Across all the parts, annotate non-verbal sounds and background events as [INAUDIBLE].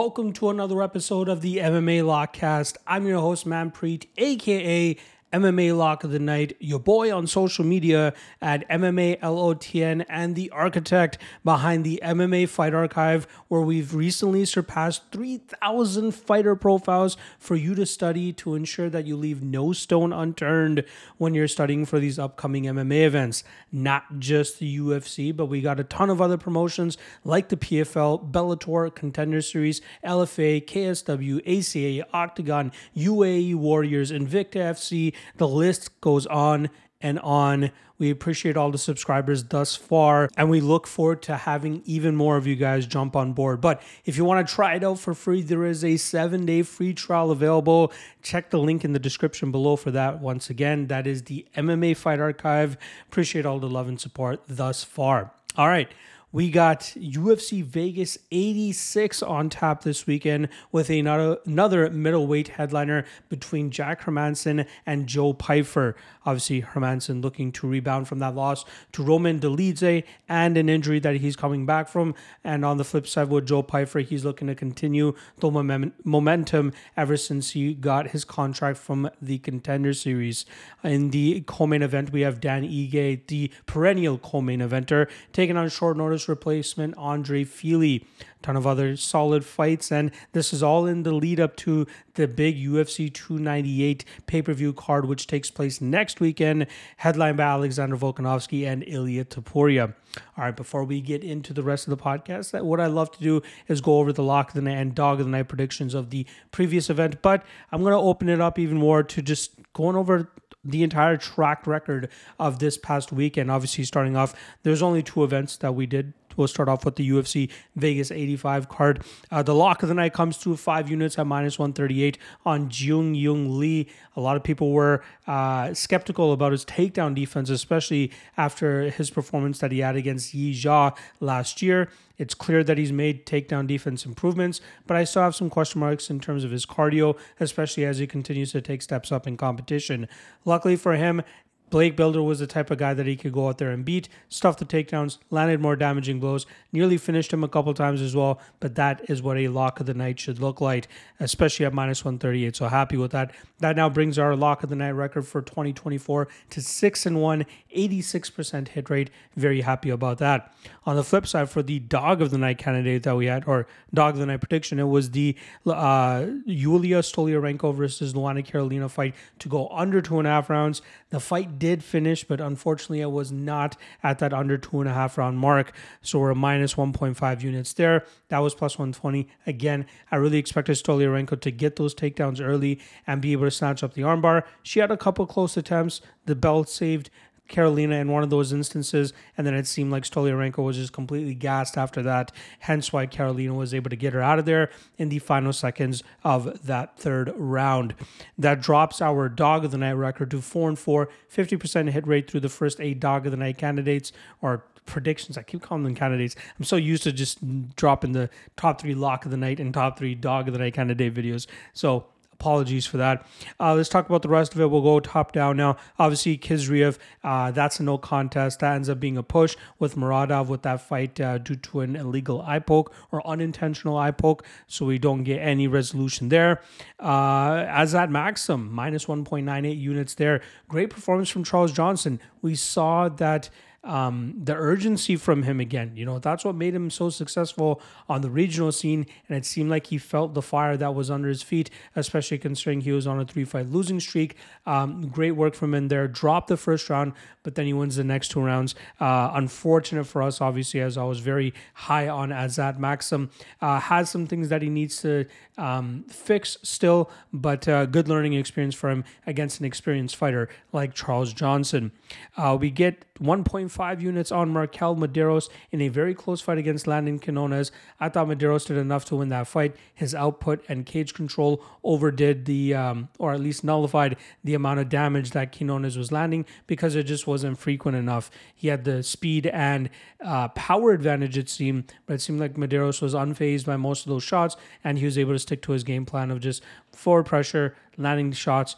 welcome to another episode of the MMA Lockcast. I'm your host, Manpreet, aka MMA Lock of the Night, your boy on social media at MMA LOTN, and the architect behind the MMA Fight Archive, where we've recently surpassed 3,000 fighter profiles for you to study to ensure that you leave no stone unturned when you're studying for these upcoming MMA events. Not just the UFC, but we got a ton of other promotions like the PFL, Bellator, Contender Series, LFA, KSW, ACA, OKTAGON, UAE Warriors, Invicta FC, the list goes on and on. We appreciate all the subscribers thus far, and we look forward to having even more of you guys jump on board. But if you want to try it out for free, there is a seven day free trial available. Check the link in the description below for that. Once again, that is the MMA Fight Archive. Appreciate all the love and support thus far. All right. We got UFC Vegas 86 on tap this weekend with another, another middleweight headliner between Jack Hermansson and Joe Pyfer. Obviously, Hermansson looking to rebound from that loss to Roman Dolidze and an injury that he's coming back from. And on the flip side, with Joe Pyfer, he's looking to continue the momentum ever since he got his contract from the Contender Series. In the co-main event, we have Dan Ige, the perennial co-main eventer, taking on short notice replacement Andre Fili ton of other solid fights. And this is all in the lead up to the big UFC 298 pay per view card, which takes place next weekend, headlined by Alexander Volkanovski and Ilya Topuria. All right, before we get into the rest of the podcast, what I love to do is go over the lock of the night and dog of the night predictions of the previous event. But I'm going to open it up even more to just going over the entire track record of this past weekend. Obviously, starting off, there's only two events that we did We'll start off with the UFC Vegas 85 card. Uh, the lock of the night comes to five units at minus 138 on Jeong Yeong Lee. A lot of people were uh, skeptical about his takedown defense, especially after his performance that he had against Yi Zha last year. It's clear that he's made takedown defense improvements, but I still have some question marks in terms of his cardio, especially as he continues to take steps up in competition. Luckily for him, Blake Bilder was the type of guy that he could go out there and beat, stuff the takedowns, landed more damaging blows, nearly finished him a couple times as well. But that is what a lock of the night should look like, especially at minus 138. So happy with that. That now brings our lock of the night record for 2024 to 6 and 1, 86% hit rate. Very happy about that. On the flip side, for the dog of the night candidate that we had, or dog of the night prediction, it was the uh, Yulia Stoliarenko versus Luana Carolina fight to go under two and a half rounds. The fight did finish, but unfortunately, I was not at that under two and a half round mark. So we're a minus 1.5 units there. That was plus 120. Again, I really expected Stoliarenko to get those takedowns early and be able to snatch up the armbar. She had a couple close attempts. The belt saved Carolina in one of those instances, and then it seemed like Stoliarenko was just completely gassed after that. Hence why Carolina was able to get her out of there in the final seconds of that third round. That drops our dog of the night record to four and four, 50% hit rate through the first eight dog of the night candidates or predictions. I keep calling them candidates. I'm so used to just dropping the top three lock of the night and top three dog of the night candidate videos. So apologies for that. Uh, let's talk about the rest of it. We'll go top down now. Obviously, Khizriev, uh, that's a no contest. That ends up being a push with Muradov with that fight uh, due to an illegal eye poke or unintentional eye poke. So we don't get any resolution there. Uh, Azat Maksum, minus 1.98 units there. Great performance from Charles Johnson. We saw that um, the urgency from him again. You know, that's what made him so successful on the regional scene. And it seemed like he felt the fire that was under his feet, especially considering he was on a three fight losing streak. Um, great work from him there. Dropped the first round, but then he wins the next two rounds. Uh, unfortunate for us, obviously, as I was very high on Azat Maksum. Uh, has some things that he needs to um, fix still, but uh, good learning experience for him against an experienced fighter like Charles Johnson. Uh, we get 1.5 units on Marquel Mederos in a very close fight against Landon Quinones. I thought Mederos did enough to win that fight. His output and cage control overdid the, um, or at least nullified the amount of damage that Quinones was landing because it just wasn't frequent enough. He had the speed and uh, power advantage, it seemed, but it seemed like Medeiros was unfazed by most of those shots and he was able to stick to his game plan of just forward pressure, landing shots,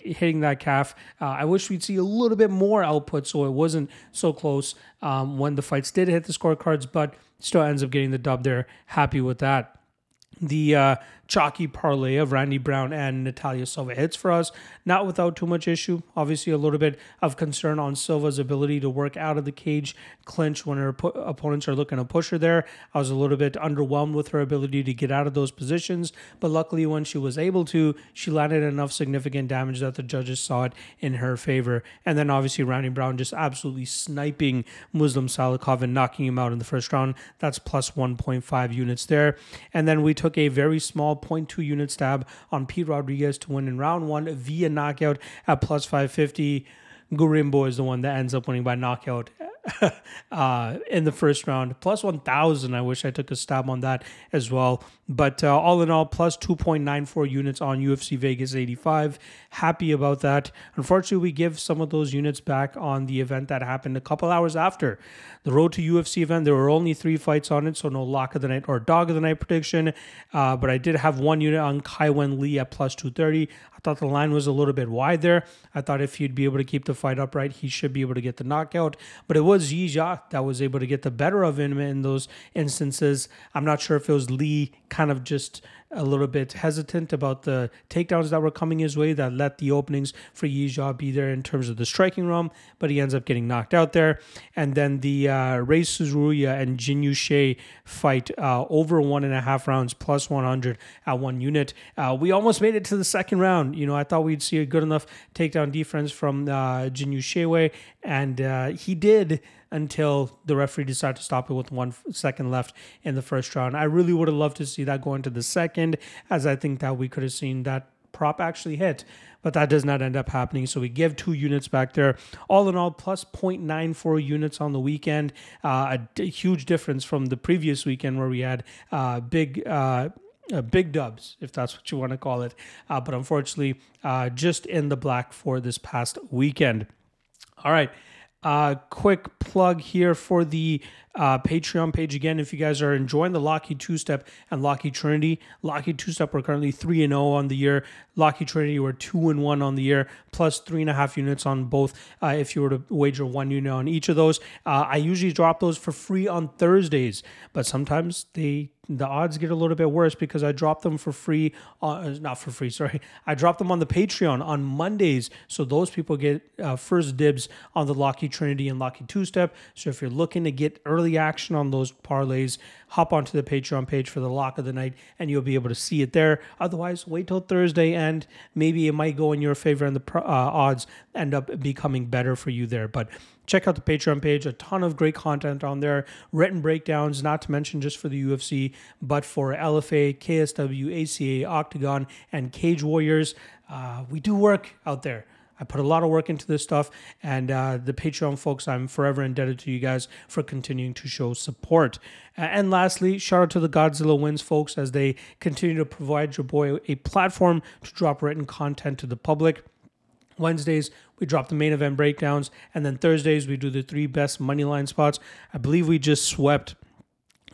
hitting that calf. Uh, I wish we'd see a little bit more output so it wasn't so close um, when the fights did hit the scorecards, but still ends up getting the dub there. Happy with that. the uh, chalky parlay of Randy Brown and Natalia Silva hits for us, not without too much issue. Obviously, a little bit of concern on Silva's ability to work out of the cage clinch when her opponents are looking to push her there. I was a little bit underwhelmed with her ability to get out of those positions, but luckily, when she was able to, she landed enough significant damage that the judges saw it in her favor. And then obviously, Randy Brown just absolutely sniping Muslim Salikov and knocking him out in the first round. That's plus 1.5 units there. And then we took a very small 0.2 unit stab on Pete Rodriguez to win in round one via knockout at plus 550. Gorimbo is the one that ends up winning by knockout [LAUGHS] uh, in the first round. Plus 1,000. I wish I took a stab on that as well. But uh, all in all, plus 2.94 units on UFC Vegas 85. Happy about that. Unfortunately, we give some of those units back on the event that happened a couple hours after the Road to UFC event. There were only three fights on it, so no lock of the night or dog of the night prediction. Uh, but I did have one unit on Kai Wen Lee at plus 230. Thought the line was a little bit wide there. I thought if he'd be able to keep the fight upright, he should be able to get the knockout. But it was Yi that was able to get the better of him in those instances. I'm not sure if it was Lee kind of just a little bit hesitant about the takedowns that were coming his way that let the openings for Yijia be there in terms of the striking realm, but he ends up getting knocked out there. And then the uh, Suzuruya and Jin Yushie fight uh, over one and a half rounds plus 100 at one unit. Uh, we almost made it to the second round. You know, I thought we'd see a good enough takedown defense from uh, Jin Yushie, and uh, he did until the referee decided to stop it with one second left in the first round. I really would have loved to see that go into the second, as I think that we could have seen that prop actually hit, but that does not end up happening. So we give two units back there. All in all, plus 0.94 units on the weekend. Uh, a, a huge difference from the previous weekend where we had uh, big. Uh, uh, big dubs, if that's what you want to call it. Uh, but unfortunately, uh, just in the black for this past weekend. All right. Uh, quick plug here for the uh, Patreon page again. If you guys are enjoying the Lockheed Two Step and Lockheed Trinity, Lockheed Two Step we're currently three and zero oh on the year. Lockheed Trinity we're two and one on the year, plus three and a half units on both. Uh, if you were to wager one unit on each of those, uh, I usually drop those for free on Thursdays, but sometimes they the odds get a little bit worse because I drop them for free, uh, not for free, [LAUGHS] sorry. I drop them on the Patreon on Mondays. So those people get uh, first dibs on the Lockheed Trinity and Lockheed Two Step. So if you're looking to get early action on those parlays, hop onto the Patreon page for the lock of the night and you'll be able to see it there. Otherwise, wait till Thursday and maybe it might go in your favor and the uh, odds end up becoming better for you there. But check out the Patreon page. A ton of great content on there, written breakdowns, not to mention just for the UFC, but for LFA, KSW, ACA, OKTAGON, and Cage Warriors. Uh, we do work out there. I put a lot of work into this stuff, and uh, the Patreon folks, I'm forever indebted to you guys for continuing to show support. And lastly, shout out to the Godzilla Wins folks as they continue to provide your boy a platform to drop written content to the public. Wednesdays, we drop the main event breakdowns, and then Thursdays, we do the three best money line spots. I believe we just swept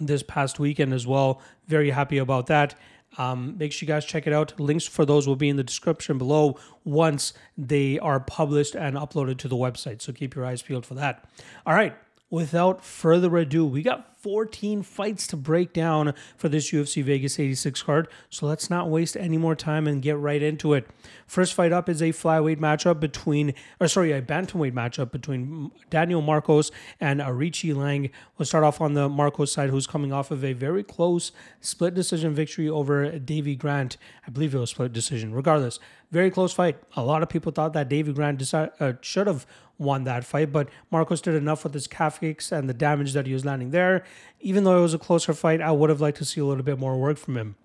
this past weekend as well. Very happy about that. Um, make sure you guys check it out. Links for those will be in the description below once they are published and uploaded to the website. So keep your eyes peeled for that. All right. Without further ado, we got 14 fights to break down for this UFC Vegas 86 card. So let's not waste any more time and get right into it. First fight up is a flyweight matchup between, or sorry, a bantamweight matchup between Daniel Marcos and Aoriqileng. We'll start off on the Marcos side, who's coming off of a very close split decision victory over Davy Grant. I believe it was split decision. Regardless, very close fight. A lot of people thought that Davy Grant uh, should have won that fight, but Marcos did enough with his calf kicks and the damage that he was landing there. Even though it was a closer fight, I would have liked to see a little bit more work from him.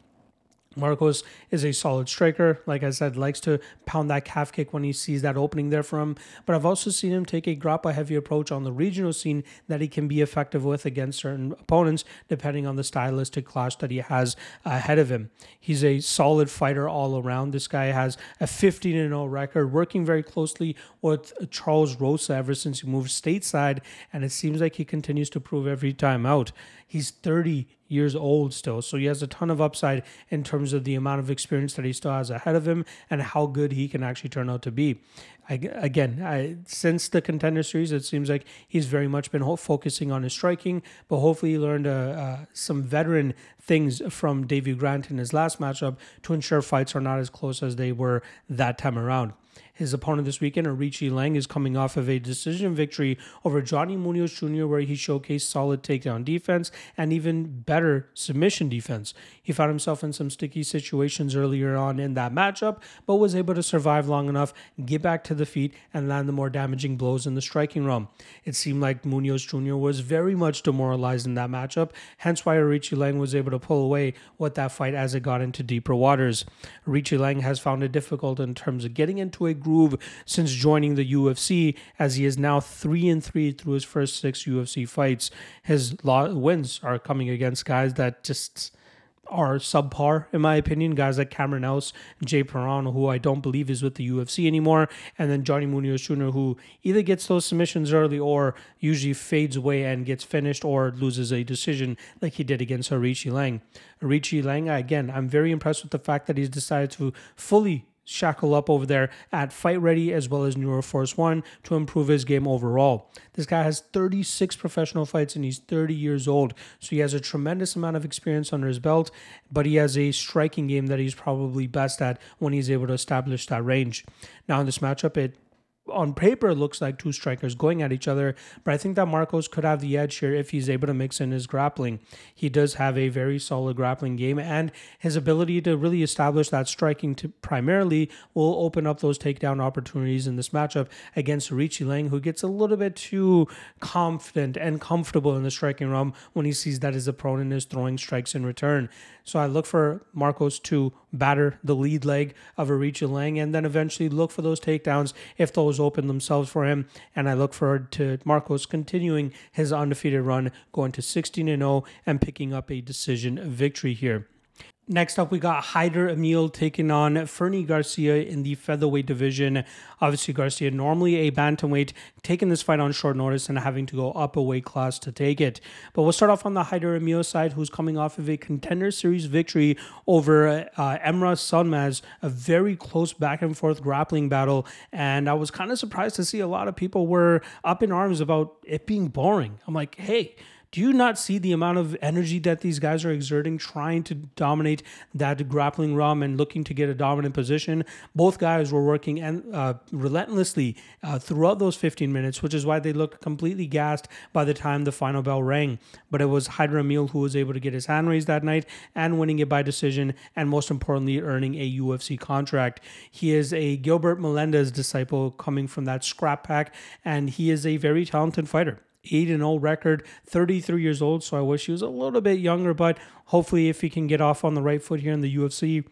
Marcos is a solid striker. Like I said, likes to pound that calf kick when he sees that opening there from. But I've also seen him take a grappa heavy approach on the regional scene that he can be effective with against certain opponents, depending on the stylistic clash that he has ahead of him. He's a solid fighter all around. This guy has a 15 0 record, working very closely with Charles Rosa ever since he moved stateside, and it seems like he continues to prove every time out. He's 30 years old still. So he has a ton of upside in terms of the amount of experience that he still has ahead of him and how good he can actually turn out to be. I, again, I, since the contender series, it seems like he's very much been ho- focusing on his striking, but hopefully he learned uh, uh, some veteran things from Davy Grant in his last matchup to ensure fights are not as close as they were that time around. His opponent this weekend, Aoriqileng, is coming off of a decision victory over Johnny Munoz Jr., where he showcased solid takedown defense and even better submission defense. He found himself in some sticky situations earlier on in that matchup, but was able to survive long enough, get back to the feet, and land the more damaging blows in the striking realm. It seemed like Munoz Jr. was very much demoralized in that matchup, hence why Aoriqileng was able to pull away with that fight as it got into deeper waters. Aoriqileng has found it difficult in terms of getting into a groove since joining the UFC, as he is now three and three through his first six UFC fights. His wins are coming against guys that just are subpar in my opinion. Guys like Cameron Else, Jay Perron, who I don't believe is with the UFC anymore, and then Johnny Munoz Jr., who either gets those submissions early or usually fades away and gets finished or loses a decision like he did against Aoriqileng. Aoriqi Lang, again, I'm very impressed with the fact that he's decided to fully shackle up over there at Fight Ready as well as Neuroforce One to improve his game overall. This guy has 36 professional fights and he's 30 years old, so he has a tremendous amount of experience under his belt, but he has a striking game that he's probably best at when he's able to establish that range. Now, in this matchup, it on paper looks like two strikers going at each other, but I think that Marcos could have the edge here if he's able to mix in his grappling. He does have a very solid grappling game, and his ability to really establish that striking to primarily will open up those takedown opportunities in this matchup against Aoriqileng, who gets a little bit too confident and comfortable in the striking realm when he sees that his opponent is throwing strikes in return. So I look for Marcos to batter the lead leg of Aoriqileng and then eventually look for those takedowns if those open themselves for him. And I look forward to Marcos continuing his undefeated run, going to 16 0 and picking up a decision victory here. Next up, we got Hyder Amil taking on Fernie Garcia in the featherweight division. Obviously, Garcia, normally a bantamweight, taking this fight on short notice and having to go up a weight class to take it. But we'll start off on the Hyder Amil side, who's coming off of a contender series victory over uh, Emrah Sonmez, a very close back and forth grappling battle. And I was kind of surprised to see a lot of people were up in arms about it being boring. I'm like, hey, do you not see the amount of energy that these guys are exerting trying to dominate that grappling realm and looking to get a dominant position? Both guys were working and uh, relentlessly uh, throughout those 15 minutes, which is why they looked completely gassed by the time the final bell rang. But it was Hyder Amil who was able to get his hand raised that night and winning it by decision, and most importantly, earning a UFC contract. He is a Gilbert Melendez disciple coming from that scrap pack, and he is a very talented fighter. 8 and 0 record, 33 years old. So I wish he was a little bit younger, but hopefully, if he can get off on the right foot here in the UFC,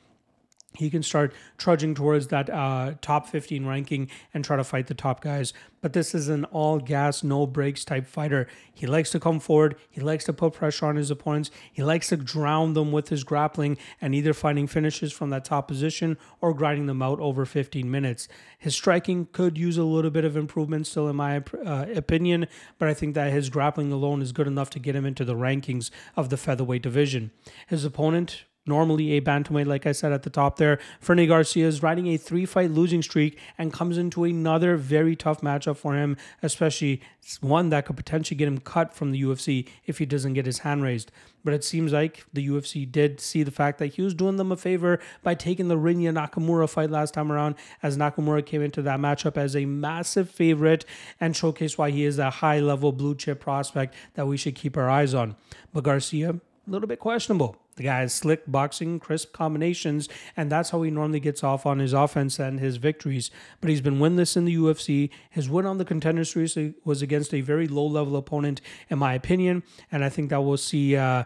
he can start trudging towards that uh, top 15 ranking and try to fight the top guys. But this is an all gas, no brakes type fighter. He likes to come forward. He likes to put pressure on his opponents. He likes to drown them with his grappling and either finding finishes from that top position or grinding them out over 15 minutes. His striking could use a little bit of improvement still, in my uh, opinion, but I think that his grappling alone is good enough to get him into the rankings of the featherweight division. His opponent, normally a bantamweight, like I said at the top there. Fernie Garcia is riding a three fight losing streak and comes into another very tough matchup for him, especially one that could potentially get him cut from the UFC if he doesn't get his hand raised. But it seems like the UFC did see the fact that he was doing them a favor by taking the Rinya Nakamura fight last time around, as Nakamura came into that matchup as a massive favorite and showcased why he is a high level blue chip prospect that we should keep our eyes on. But Garcia, a little bit questionable. The guy has slick boxing, crisp combinations, and that's how he normally gets off on his offense and his victories. But he's been winless in the UFC. His win on the contender series was against a very low level opponent, in my opinion, and I think that we'll see uh,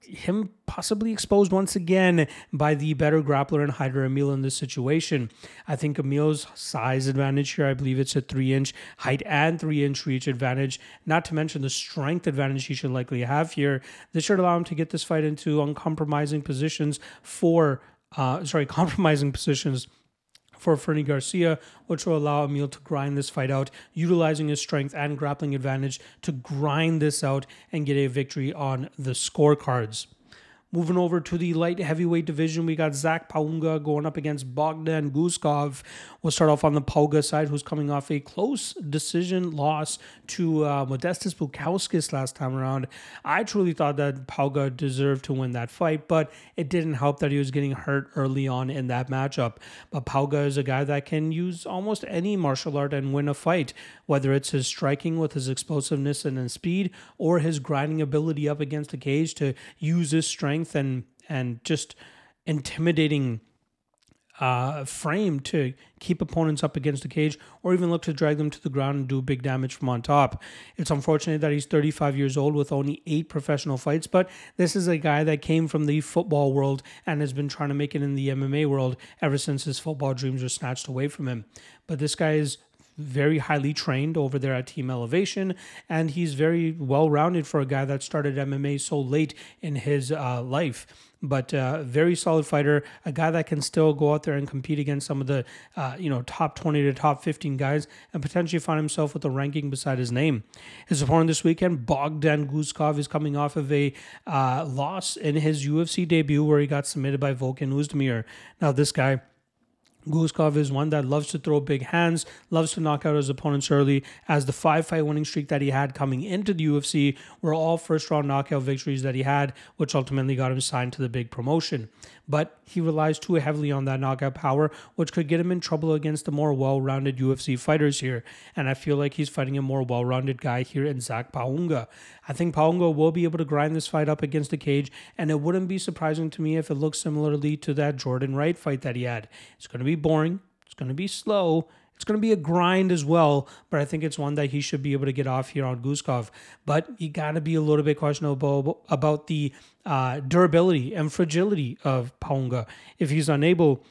him possibly exposed once again by the better grappler and Hyder Amil in this situation. I think Amil's size advantage here, I believe it's a three inch height and three inch reach advantage, not to mention the strength advantage he should likely have here. This should allow him to get this fight into uncompromising positions for, uh, sorry, [LAUGHS] compromising positions for Fernie Garcia, which will allow Amil to grind this fight out, utilizing his strength and grappling advantage to grind this out and get a victory on the scorecards. Moving over to the light heavyweight division, we got Zac Pauga going up against Bogdan Guskov. We'll start off on the Pauga side, who's coming off a close decision loss to uh, Modestas Bukauskas last time around. I truly thought that Pauga deserved to win that fight, but it didn't help that he was getting hurt early on in that matchup. But Pauga is a guy that can use almost any martial art and win a fight, whether it's his striking with his explosiveness and his speed or his grinding ability up against the cage to use his strength strength and and just intimidating uh, frame to keep opponents up against the cage or even look to drag them to the ground and do big damage from on top. It's unfortunate that he's 35 years old with only eight professional fights, but this is a guy that came from the football world and has been trying to make it in the MMA world ever since his football dreams were snatched away from him. But this guy is very highly trained over there at Team Elevation, and he's very well rounded for a guy that started MMA so late in his uh, life. But uh, very solid fighter, a guy that can still go out there and compete against some of the uh, you know top 20 to top 15 guys, and potentially find himself with a ranking beside his name. His opponent this weekend, Bogdan Guskov, is coming off of a uh, loss in his UFC debut where he got submitted by Volkan Oezdemir. Now this guy Guskov is one that loves to throw big hands, loves to knock out his opponents early, as the five fight winning streak that he had coming into the UFC were all first round knockout victories that he had, which ultimately got him signed to the big promotion. But he relies too heavily on that knockout power, which could get him in trouble against the more well rounded UFC fighters here. And I feel like he's fighting a more well rounded guy here in Zac Pauga. I think Pauga will be able to grind this fight up against the cage, and it wouldn't be surprising to me if it looks similarly to that Jordan Wright fight that he had. It's going to be boring, it's going to be slow. It's going to be a grind as well, but I think it's one that he should be able to get off here on Guskov. But you got to be a little bit questionable about the uh, durability and fragility of Pauga. If he's unable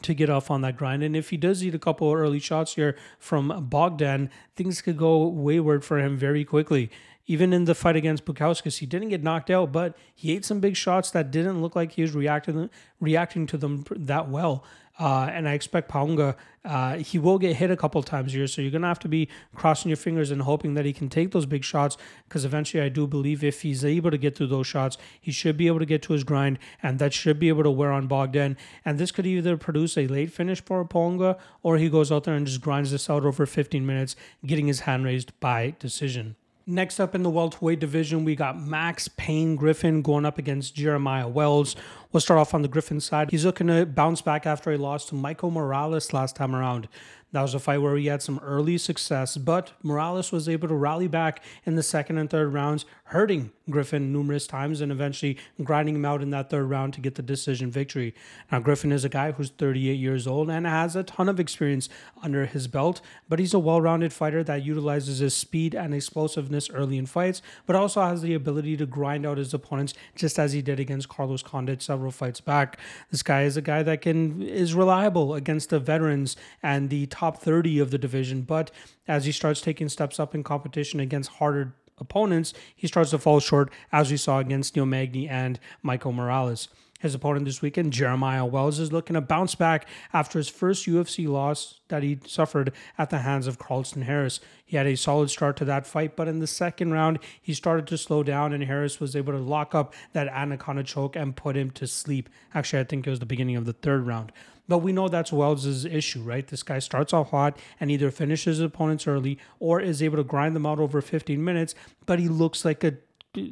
to get off on that grind. And if he does eat a couple early shots here from Bogdan, things could go wayward for him very quickly. Even in the fight against Bukauskas, he didn't get knocked out, but he ate some big shots that didn't look like he was reacting reacting to them that well. Uh, and I expect Pauga, uh, he will get hit a couple times here. So you're going to have to be crossing your fingers and hoping that he can take those big shots. Because eventually, I do believe if he's able to get through those shots, he should be able to get to his grind. And that should be able to wear on Bogdan. And this could either produce a late finish for Pauga or he goes out there and just grinds this out over 15 minutes, getting his hand raised by decision. Next up in the welterweight division, we got Max Payne Griffin going up against Jeremiah Wells. We'll start off on the Griffin side. He's looking to bounce back after he lost to Michael Morales last time around. That was a fight where he had some early success, but Morales was able to rally back in the second and third rounds, hurting Griffin numerous times and eventually grinding him out in that third round to get the decision victory. Now, Griffin is a guy who's 38 years old and has a ton of experience under his belt, but he's a well rounded fighter that utilizes his speed and explosiveness early in fights, but also has the ability to grind out his opponents just as he did against Carlos Condit several fights back. This guy is a guy that can is reliable against the veterans and the top 30 of the division, but as he starts taking steps up in competition against harder opponents, he starts to fall short, as we saw against Neil Magny and Michael Morales. His opponent this weekend, Jeremiah Wells, is looking to bounce back after his first UFC loss that he suffered at the hands of Carlston Harris. He had a solid start to that fight, but in the second round, he started to slow down, and Harris was able to lock up that anaconda choke and put him to sleep. Actually, I think it was the beginning of the third round. But we know that's Wells' issue, right? This guy starts off hot and either finishes opponents early or is able to grind them out over 15 minutes, but he looks like a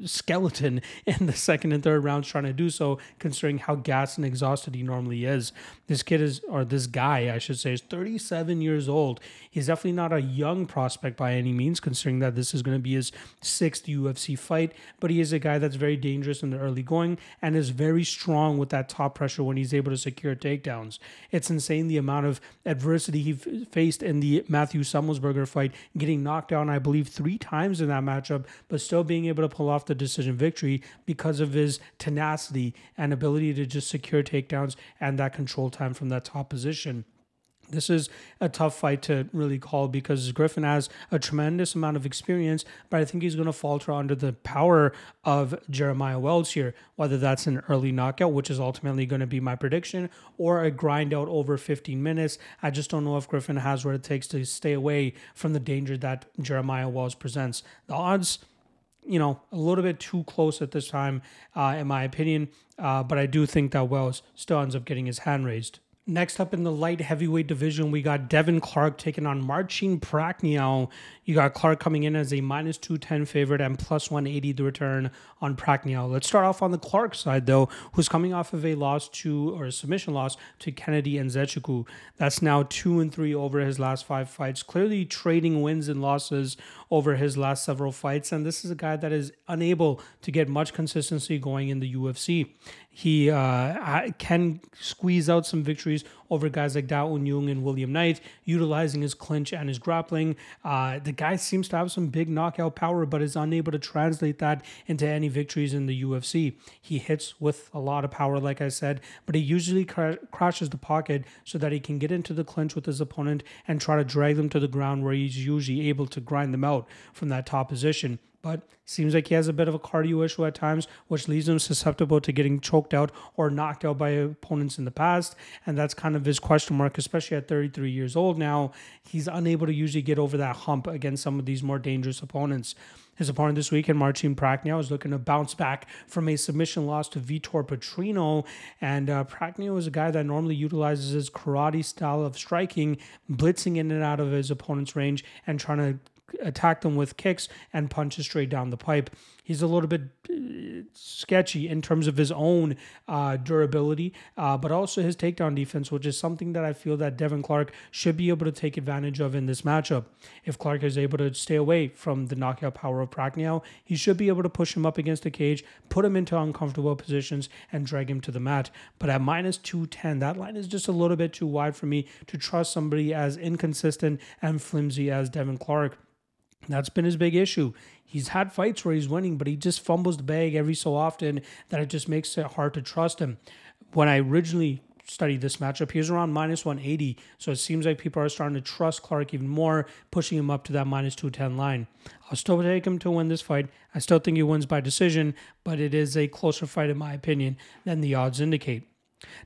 skeleton [LAUGHS] in the second and third rounds trying to do so, considering how gassed and exhausted he normally is. This kid is, or this guy, I should say, is 37 years old. He's definitely not a young prospect by any means, considering that this is going to be his sixth UFC fight, but he is a guy that's very dangerous in the early going and is very strong with that top pressure when he's able to secure takedowns. It's insane the amount of adversity he faced in the Matthew Semelsberger fight, getting knocked down, I believe, three times in that matchup, but still being able to pull off the decision victory because of his tenacity and ability to just secure takedowns and that control time from that top position. This is a tough fight to really call because Griffin has a tremendous amount of experience, but I think he's going to falter under the power of Jeremiah Wells here, whether that's an early knockout, which is ultimately going to be my prediction, or a grind out over 15 minutes. I just don't know if Griffin has what it takes to stay away from the danger that Jeremiah Wells presents. The odds you know, a little bit too close at this time, uh, in my opinion. Uh, but I do think that Wells still ends up getting his hand raised. Next up in the light heavyweight division, we got Devin Clark taking on Marcin Prachnio. You got Clark coming in as a minus 210 favorite and plus 180 the return on Prachnio. Let's start off on the Clark side, though, who's coming off of a loss to, or a submission loss to Kennedy Nzechukwu. That's now two and three over his last five fights, clearly trading wins and losses over his last several fights. And this is a guy that is unable to get much consistency going in the UFC. He uh, can squeeze out some victories over guys like Da Un Jung and William Knight, utilizing his clinch and his grappling. Uh, the guy seems to have some big knockout power, but is unable to translate that into any victories in the UFC. He hits with a lot of power, like I said, but he usually cr- crashes the pocket so that he can get into the clinch with his opponent and try to drag them to the ground where he's usually able to grind them out from that top position but seems like he has a bit of a cardio issue at times, which leaves him susceptible to getting choked out or knocked out by opponents in the past. And that's kind of his question mark, especially at 33 years old now. He's unable to usually get over that hump against some of these more dangerous opponents. His opponent this weekend, Marcin Prachnio, is looking to bounce back from a submission loss to Vitor Petrino. And uh, Prachnio is a guy that normally utilizes his karate style of striking, blitzing in and out of his opponent's range, and trying to attack them with kicks and punches straight down the pipe. He's a little bit uh, sketchy in terms of his own uh, durability, uh, but also his takedown defense, which is something that I feel that Devin Clark should be able to take advantage of in this matchup. If Clark is able to stay away from the knockout power of Prachnio, he should be able to push him up against the cage, put him into uncomfortable positions, and drag him to the mat. But at minus 210, that line is just a little bit too wide for me to trust somebody as inconsistent and flimsy as Devin Clark. That's been his big issue. He's had fights where he's winning, but he just fumbles the bag every so often that it just makes it hard to trust him. When I originally studied this matchup, he was around minus 180. So it seems like people are starting to trust Clark even more, pushing him up to that minus 210 line. I'll still take him to win this fight. I still think he wins by decision, but it is a closer fight, in my opinion, than the odds indicate.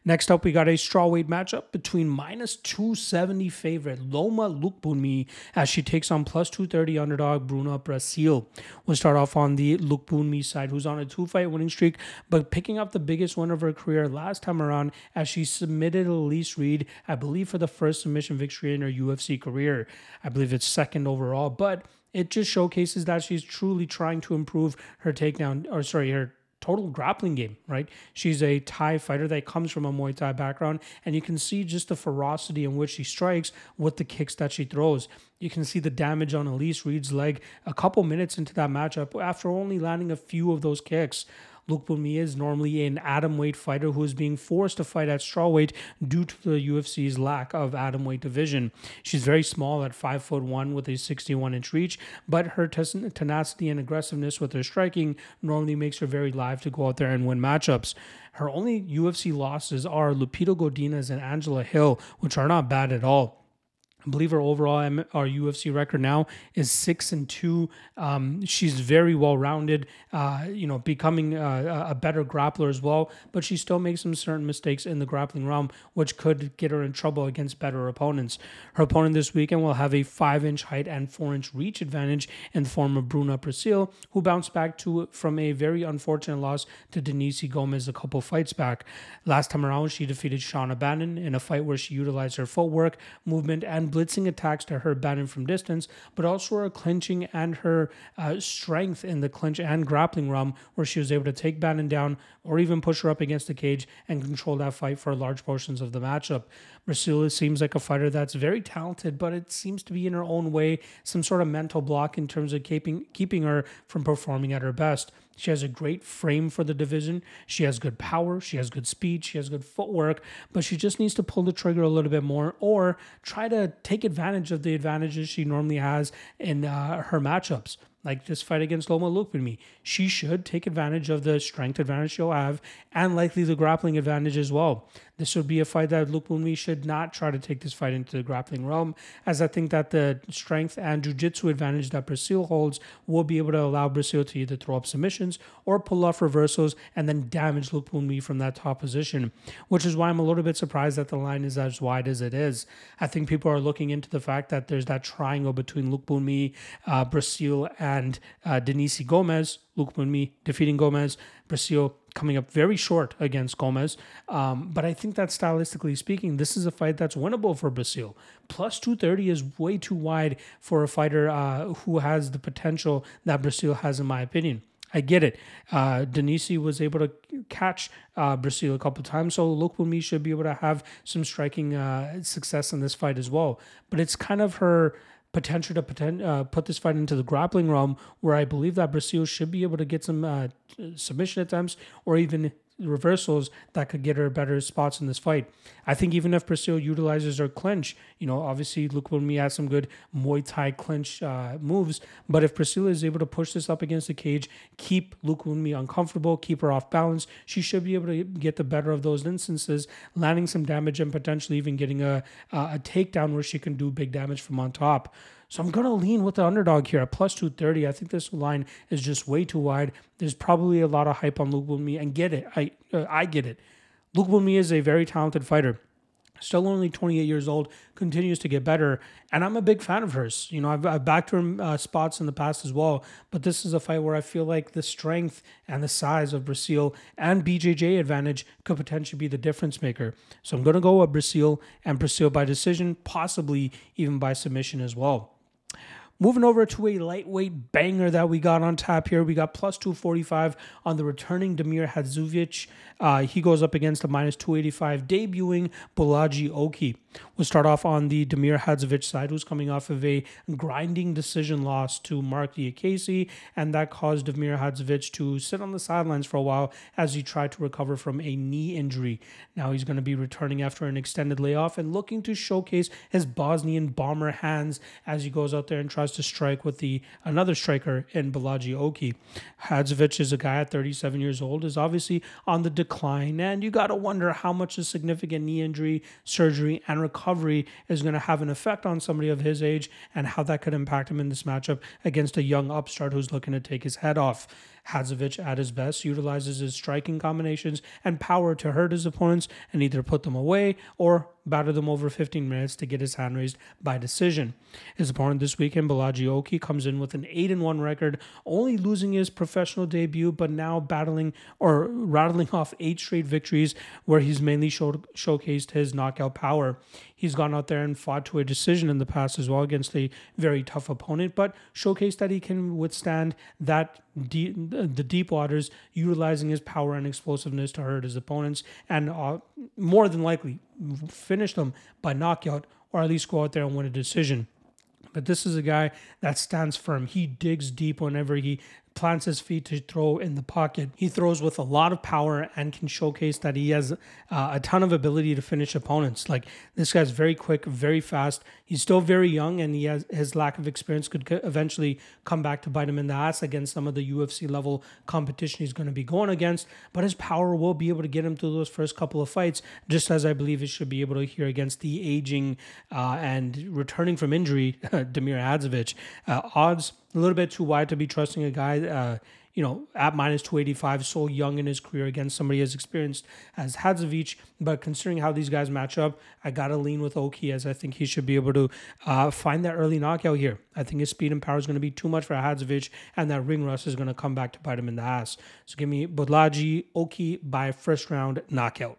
Next up, we got a strawweight matchup between minus 270 favorite Loma Lookboonmee as she takes on plus 230 underdog Bruna Brasil. We'll start off on the Lookboonmee side, who's on a two fight winning streak, but picking up the biggest win of her career last time around as she submitted Elise Reed, I believe, for the first submission victory in her UFC career. I believe it's second overall, but it just showcases that she's truly trying to improve her takedown, or sorry, her total grappling game, right? She's a Thai fighter that comes from a Muay Thai background, and you can see just the ferocity in which she strikes with the kicks that she throws. You can see the damage on Elise Reed's leg a couple minutes into that matchup after only landing a few of those kicks. Lookboonmee is normally an atom weight fighter who is being forced to fight at strawweight due to the UFC's lack of atom weight division. She's very small at five foot one with a 61 inch reach, but her tenacity and aggressiveness with her striking normally makes her very live to go out there and win matchups. Her only UFC losses are Lupita Godinez and Angela Hill, which are not bad at all. I believe her overall our UFC record now is six and two. Um, she's very well rounded. Uh, you know, becoming a, a, better grappler as well. But she still makes some certain mistakes in the grappling realm, which could get her in trouble against better opponents. Her opponent this weekend will have a five inch height and four inch reach advantage in the form of Bruna Brasil, who bounced back to from a very unfortunate loss to Denise Gomes a couple fights back. Last time around, she defeated Shauna Bannon in a fight where she utilized her footwork, movement, and blitzing attacks to her Bannon from distance, but also her clinching and her uh, strength in the clinch and grappling realm, where she was able to take Bannon down or even push her up against the cage and control that fight for large portions of the matchup. Brasila seems like a fighter that's very talented, but it seems to be in her own way some sort of mental block in terms of keeping keeping her from performing at her best. She has a great frame for the division. She has good power. She has good speed. She has good footwork, but she just needs to pull the trigger a little bit more or try to take advantage of the advantages she normally has in uh, her matchups like this fight against Loma Lookboonmee. She should take advantage of the strength advantage she'll have and likely the grappling advantage as well. This would be a fight that Lookboonmee should not try to take this fight into the grappling realm, as I think that the strength and jiu-jitsu advantage that Brasil holds will be able to allow Brasil to either throw up submissions or pull off reversals and then damage Lookboonmee from that top position, which is why I'm a little bit surprised that the line is as wide as it is. I think people are looking into the fact that there's that triangle between Lookboonmee, uh, Brasil, and uh, Denise Gomes. Luke Bunmi defeating Gomes, Brasil coming up very short against Gomes. Um, but I think that stylistically speaking, this is a fight that's winnable for Brasil. Plus 230 is way too wide for a fighter uh, who has the potential that Brasil has, in my opinion. I get it. Uh, Denise was able to catch uh, Brasil a couple times, so Lookboonmee should be able to have some striking uh, success in this fight as well. But it's kind of her potential to uh, put this fight into the grappling realm, where I believe that Brasil should be able to get some uh, submission attempts or even reversals that could get her better spots in this fight. I think even if Priscilla utilizes her clinch, you know, obviously Lookboonmee has some good Muay Thai clinch uh, moves, but if Priscilla is able to push this up against the cage, keep Lookboonmee uncomfortable, keep her off balance, she should be able to get the better of those instances, landing some damage and potentially even getting a, a takedown where she can do big damage from on top. So I'm going to lean with the underdog here at plus 230. I think this line is just way too wide. There's probably a lot of hype on Lookboonmee, and get it. I uh, I get it. Lookboonmee is a very talented fighter. Still only 28 years old, continues to get better, and I'm a big fan of hers. You know, I've, I've backed her uh, spots in the past as well, but this is a fight where I feel like the strength and the size of Brasil and BJJ advantage could potentially be the difference maker. So I'm going to go with Brasil and Brasil by decision, possibly even by submission as well. Moving over to a lightweight banger that we got on tap here. We got plus 245 on the returning Damir Hadzovic. Uh, he goes up against the minus 285 debuting Bolaji Oki. We'll start off on the Damir Hadzovic side, who's coming off of a grinding decision loss to Marc Diakiese, and that caused Damir Hadzovic to sit on the sidelines for a while as he tried to recover from a knee injury. Now he's going to be returning after an extended layoff and looking to showcase his Bosnian bomber hands as he goes out there and tries to strike with the another striker in Bolaji Oki. Hadzovic is a guy at 37 years old, is obviously on the decline, and you got to wonder how much a significant knee injury, surgery, and recovery is going to have an effect on somebody of his age and how that could impact him in this matchup against a young upstart who's looking to take his head off. Hadzovic, at his best, utilizes his striking combinations and power to hurt his opponents and either put them away or batter them over 15 minutes to get his hand raised by decision. His opponent this weekend, Bolaji Oki, comes in with an 8 1 record, only losing his professional debut, but now battling or rattling off eight straight victories where he's mainly showed, showcased his knockout power. He's gone out there and fought to a decision in the past as well against a very tough opponent, but showcased that he can withstand that deep, the deep waters, utilizing his power and explosiveness to hurt his opponents, and uh, more than likely finish them by knockout or at least go out there and win a decision. But this is a guy that stands firm. He digs deep whenever he plants his feet to throw in the pocket. He throws with a lot of power and can showcase that he has uh, a ton of ability to finish opponents. Like this guy's very quick, very fast. He's still very young, and he has his lack of experience could eventually come back to bite him in the ass against some of the UFC level competition he's going to be going against. But his power will be able to get him through those first couple of fights, just as I believe it should be able to here against the aging uh, and returning from injury [LAUGHS] Damir Hadzovic. Uh, odds a little bit too wide to be trusting a guy, uh, you know, at minus 285, so young in his career against somebody as experienced as Hadzovic. But considering how these guys match up, I got to lean with Oki as I think he should be able to uh, find that early knockout here. I think his speed and power is going to be too much for Hadzovic, and that ring rust is going to come back to bite him in the ass. So give me Bolaji Oki by first round knockout.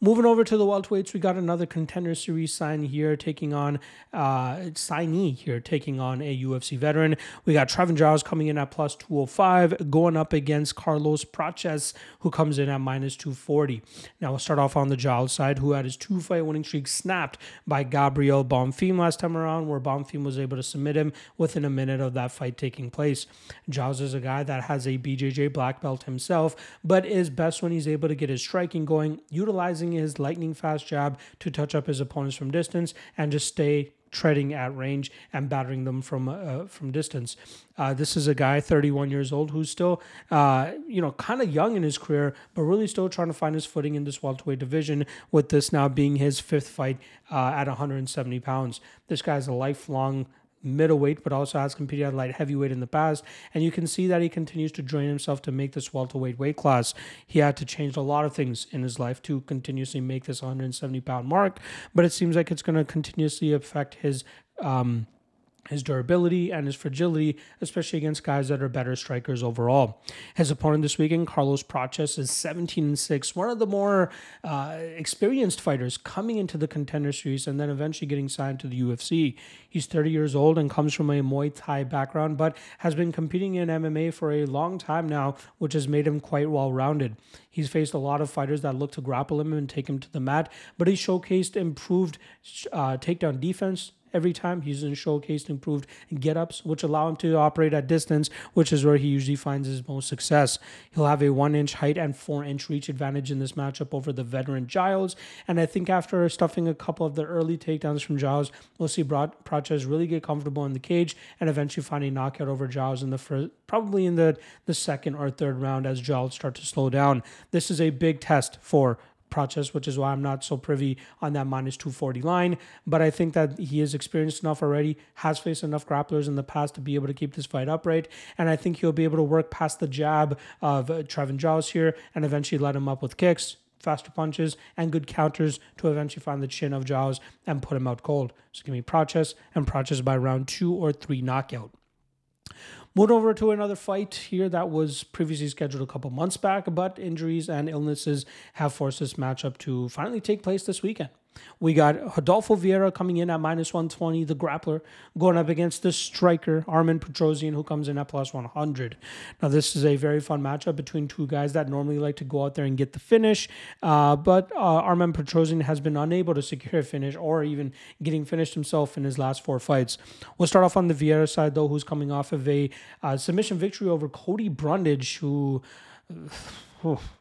Moving over to the welterweights, we got another contender series sign here, taking on uh, signee here, taking on a UFC veteran. We got Trevin Giles coming in at plus 205, going up against Carlos Prates, who comes in at minus 240. Now we'll start off on the Giles side, who had his two fight winning streak snapped by Gabriel Bonfim last time around, where Bonfim was able to submit him within a minute of that fight taking place. Giles is a guy that has a BJJ black belt himself, but is best when he's able to get his striking going, utilizing using his lightning fast jab to touch up his opponents from distance and just stay treading at range and battering them from uh, from distance. Uh, this is a guy, 31 years old, who's still, uh, you know, kind of young in his career, but really still trying to find his footing in this welterweight division. With this now being his fifth fight uh, at 170 pounds, this guy's a lifelong middleweight, but also has competed at light heavyweight in the past. And you can see that he continues to drain himself to make this welterweight weight class. He had to change a lot of things in his life to continuously make this 170 pound mark, but it seems like it's going to continuously affect his. Um, his durability and his fragility, especially against guys that are better strikers overall. His opponent this weekend, Carlos Prates, is 17 and 6, one of the more uh, experienced fighters coming into the contender series and then eventually getting signed to the UFC. He's 30 years old and comes from a Muay Thai background, but has been competing in MMA for a long time now, which has made him quite well rounded. He's faced a lot of fighters that look to grapple him and take him to the mat, but he showcased improved uh, takedown defense, every time. He's in showcased improved get ups, which allow him to operate at distance, which is where he usually finds his most success. He'll have a one inch height and four inch reach advantage in this matchup over the veteran Giles. And I think after stuffing a couple of the early takedowns from Giles, we'll see Prates really get comfortable in the cage and eventually find a knockout over Giles in the first, probably in the, the second or third round as Giles start to slow down. This is a big test for Prates, which is why I'm not so privy on that minus 240 line. But I think that he is experienced enough already, has faced enough grapplers in the past to be able to keep this fight upright. And I think he'll be able to work past the jab of uh, Trevin Giles here and eventually let him up with kicks, faster punches, and good counters to eventually find the chin of Giles and put him out cold. So give me Prates and Prates by round two or three knockout. Moved over to another fight here that was previously scheduled a couple months back, but injuries and illnesses have forced this matchup to finally take place this weekend. We got Rodolfo Vieira coming in at minus 120, the grappler, going up against the striker, Armen Petrosyan, who comes in at plus 100. Now, this is a very fun matchup between two guys that normally like to go out there and get the finish, uh, but uh, Armen Petrosyan has been unable to secure a finish or even getting finished himself in his last four fights. We'll start off on the Vieira side, though, who's coming off of a uh, submission victory over Cody Brundage, who. [SIGHS]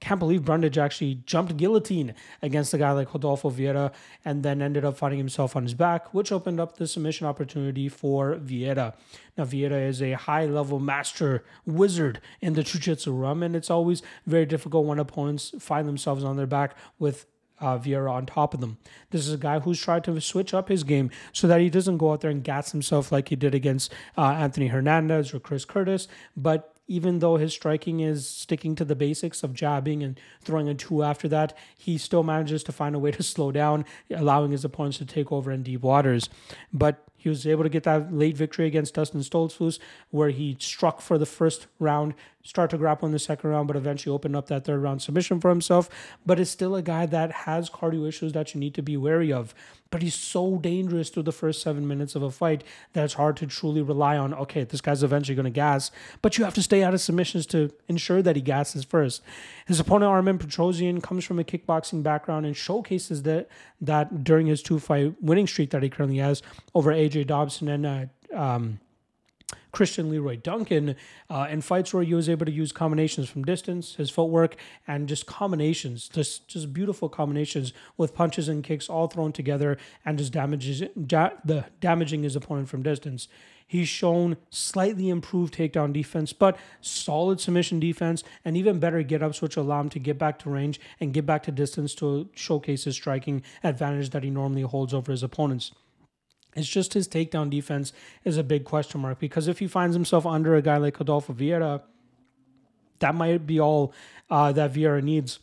can't believe Brundage actually jumped guillotine against a guy like Rodolfo Vieira and then ended up finding himself on his back, which opened up the submission opportunity for Vieira. Now, Vieira is a high level master wizard in the Jiu Jitsu realm, and it's always very difficult when opponents find themselves on their back with uh, Vieira on top of them. This is a guy who's tried to switch up his game so that he doesn't go out there and gas himself like he did against uh, Anthony Hernandez or Chris Curtis, but even though his striking is sticking to the basics of jabbing and throwing a two after that, he still manages to find a way to slow down, allowing his opponents to take over in deep waters. But he was able to get that late victory against Dustin Stoltzfus, where he struck for the first round, start to grapple in the second round, but eventually opened up that third round submission for himself. But is still a guy that has cardio issues that you need to be wary of. But he's so dangerous through the first seven minutes of a fight that it's hard to truly rely on, okay, this guy's eventually going to gas. But you have to stay out of submissions to ensure that he gasses first. His opponent, Armen Petrosyan, comes from a kickboxing background and showcases that, that during his two fight winning streak that he currently has over AJ Dobson and uh, um, Christian Leroy Duncan uh, in fights where he was able to use combinations from distance, his footwork, and just combinations, just just beautiful combinations with punches and kicks all thrown together and just damages da- the damaging his opponent from distance. He's shown slightly improved takedown defense, but solid submission defense and even better get ups, which allow him to get back to range and get back to distance to showcase his striking advantage that he normally holds over his opponents. It's just his takedown defense is a big question mark because if he finds himself under a guy like Rodolfo Vieira, that might be all uh, that Vieira needs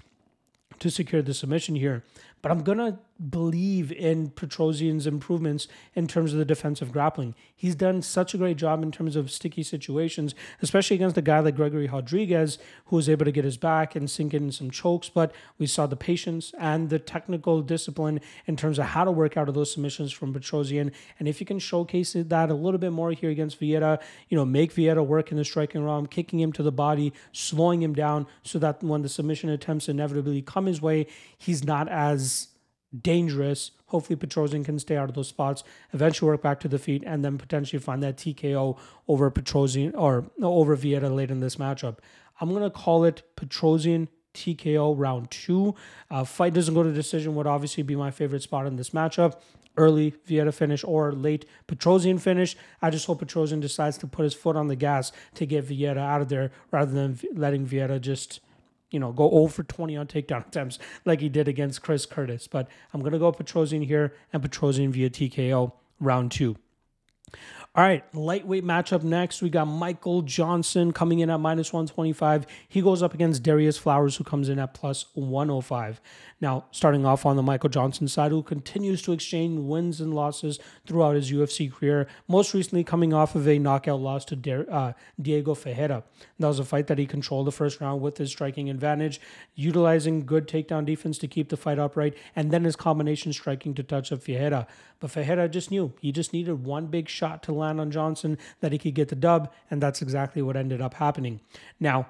to secure the submission here. But I'm to believe in Petrosyan's improvements in terms of the defensive grappling. He's done such a great job in terms of sticky situations, especially against a guy like Gregory Rodrigues, who was able to get his back and sink in some chokes. But we saw the patience and the technical discipline in terms of how to work out of those submissions from Petrosyan. And if you can showcase that a little bit more here against Vieira, you know, make Vieira work in the striking realm, kicking him to the body, slowing him down so that when the submission attempts inevitably come his way, he's not as dangerous. Hopefully, Petrosyan can stay out of those spots, eventually work back to the feet, and then potentially find that TKO over Petrosyan or over Vieira late in this matchup. I'm going to call it Petrosyan TKO round two. Uh, fight doesn't go to decision would obviously be my favorite spot in this matchup. Early Vieira finish or late Petrosyan finish. I just hope Petrosyan decides to put his foot on the gas to get Vieira out of there rather than letting Vieira just you know, go 0 for 20 on takedown [LAUGHS] attempts like he did against Chris Curtis. But I'm going to go Petrosyan here and Petrosyan via TKO round two. All right, lightweight matchup next. We got Michael Johnson coming in at minus 125. He goes up against Darius Flowers, who comes in at plus 105. Now, starting off on the Michael Johnson side, who continues to exchange wins and losses throughout his UFC career, most recently coming off of a knockout loss to De- uh, Diego Ferreira. That was a fight that he controlled the first round with his striking advantage, utilizing good takedown defense to keep the fight upright, and then his combination striking to touch up Ferreira. But Ferreira just knew he just needed one big shot to land on Johnson that he could get the dub, and that's exactly what ended up happening. Now,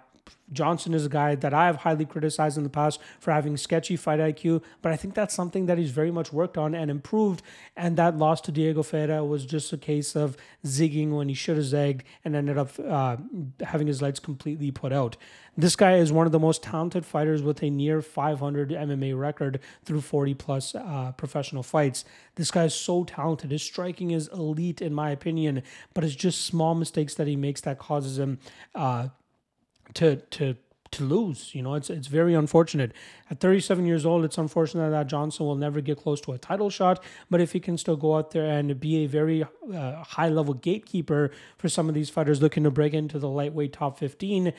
Johnson is a guy that I have highly criticized in the past for having sketchy fight IQ, but I think that's something that he's very much worked on and improved. And that loss to Diego Ferreira was just a case of zigging when he should have zagged and ended up uh, having his lights completely put out. This guy is one of the most talented fighters with a near 500 MMA record through 40 plus uh, professional fights. This guy is so talented. His striking is elite, in my opinion, but it's just small mistakes that he makes that causes him. Uh, to to to lose. You know, it's it's very unfortunate. At 37 years old, it's unfortunate that Johnson will never get close to a title shot. But if he can still go out there and be a very uh, high level gatekeeper for some of these fighters looking to break into the lightweight top 15,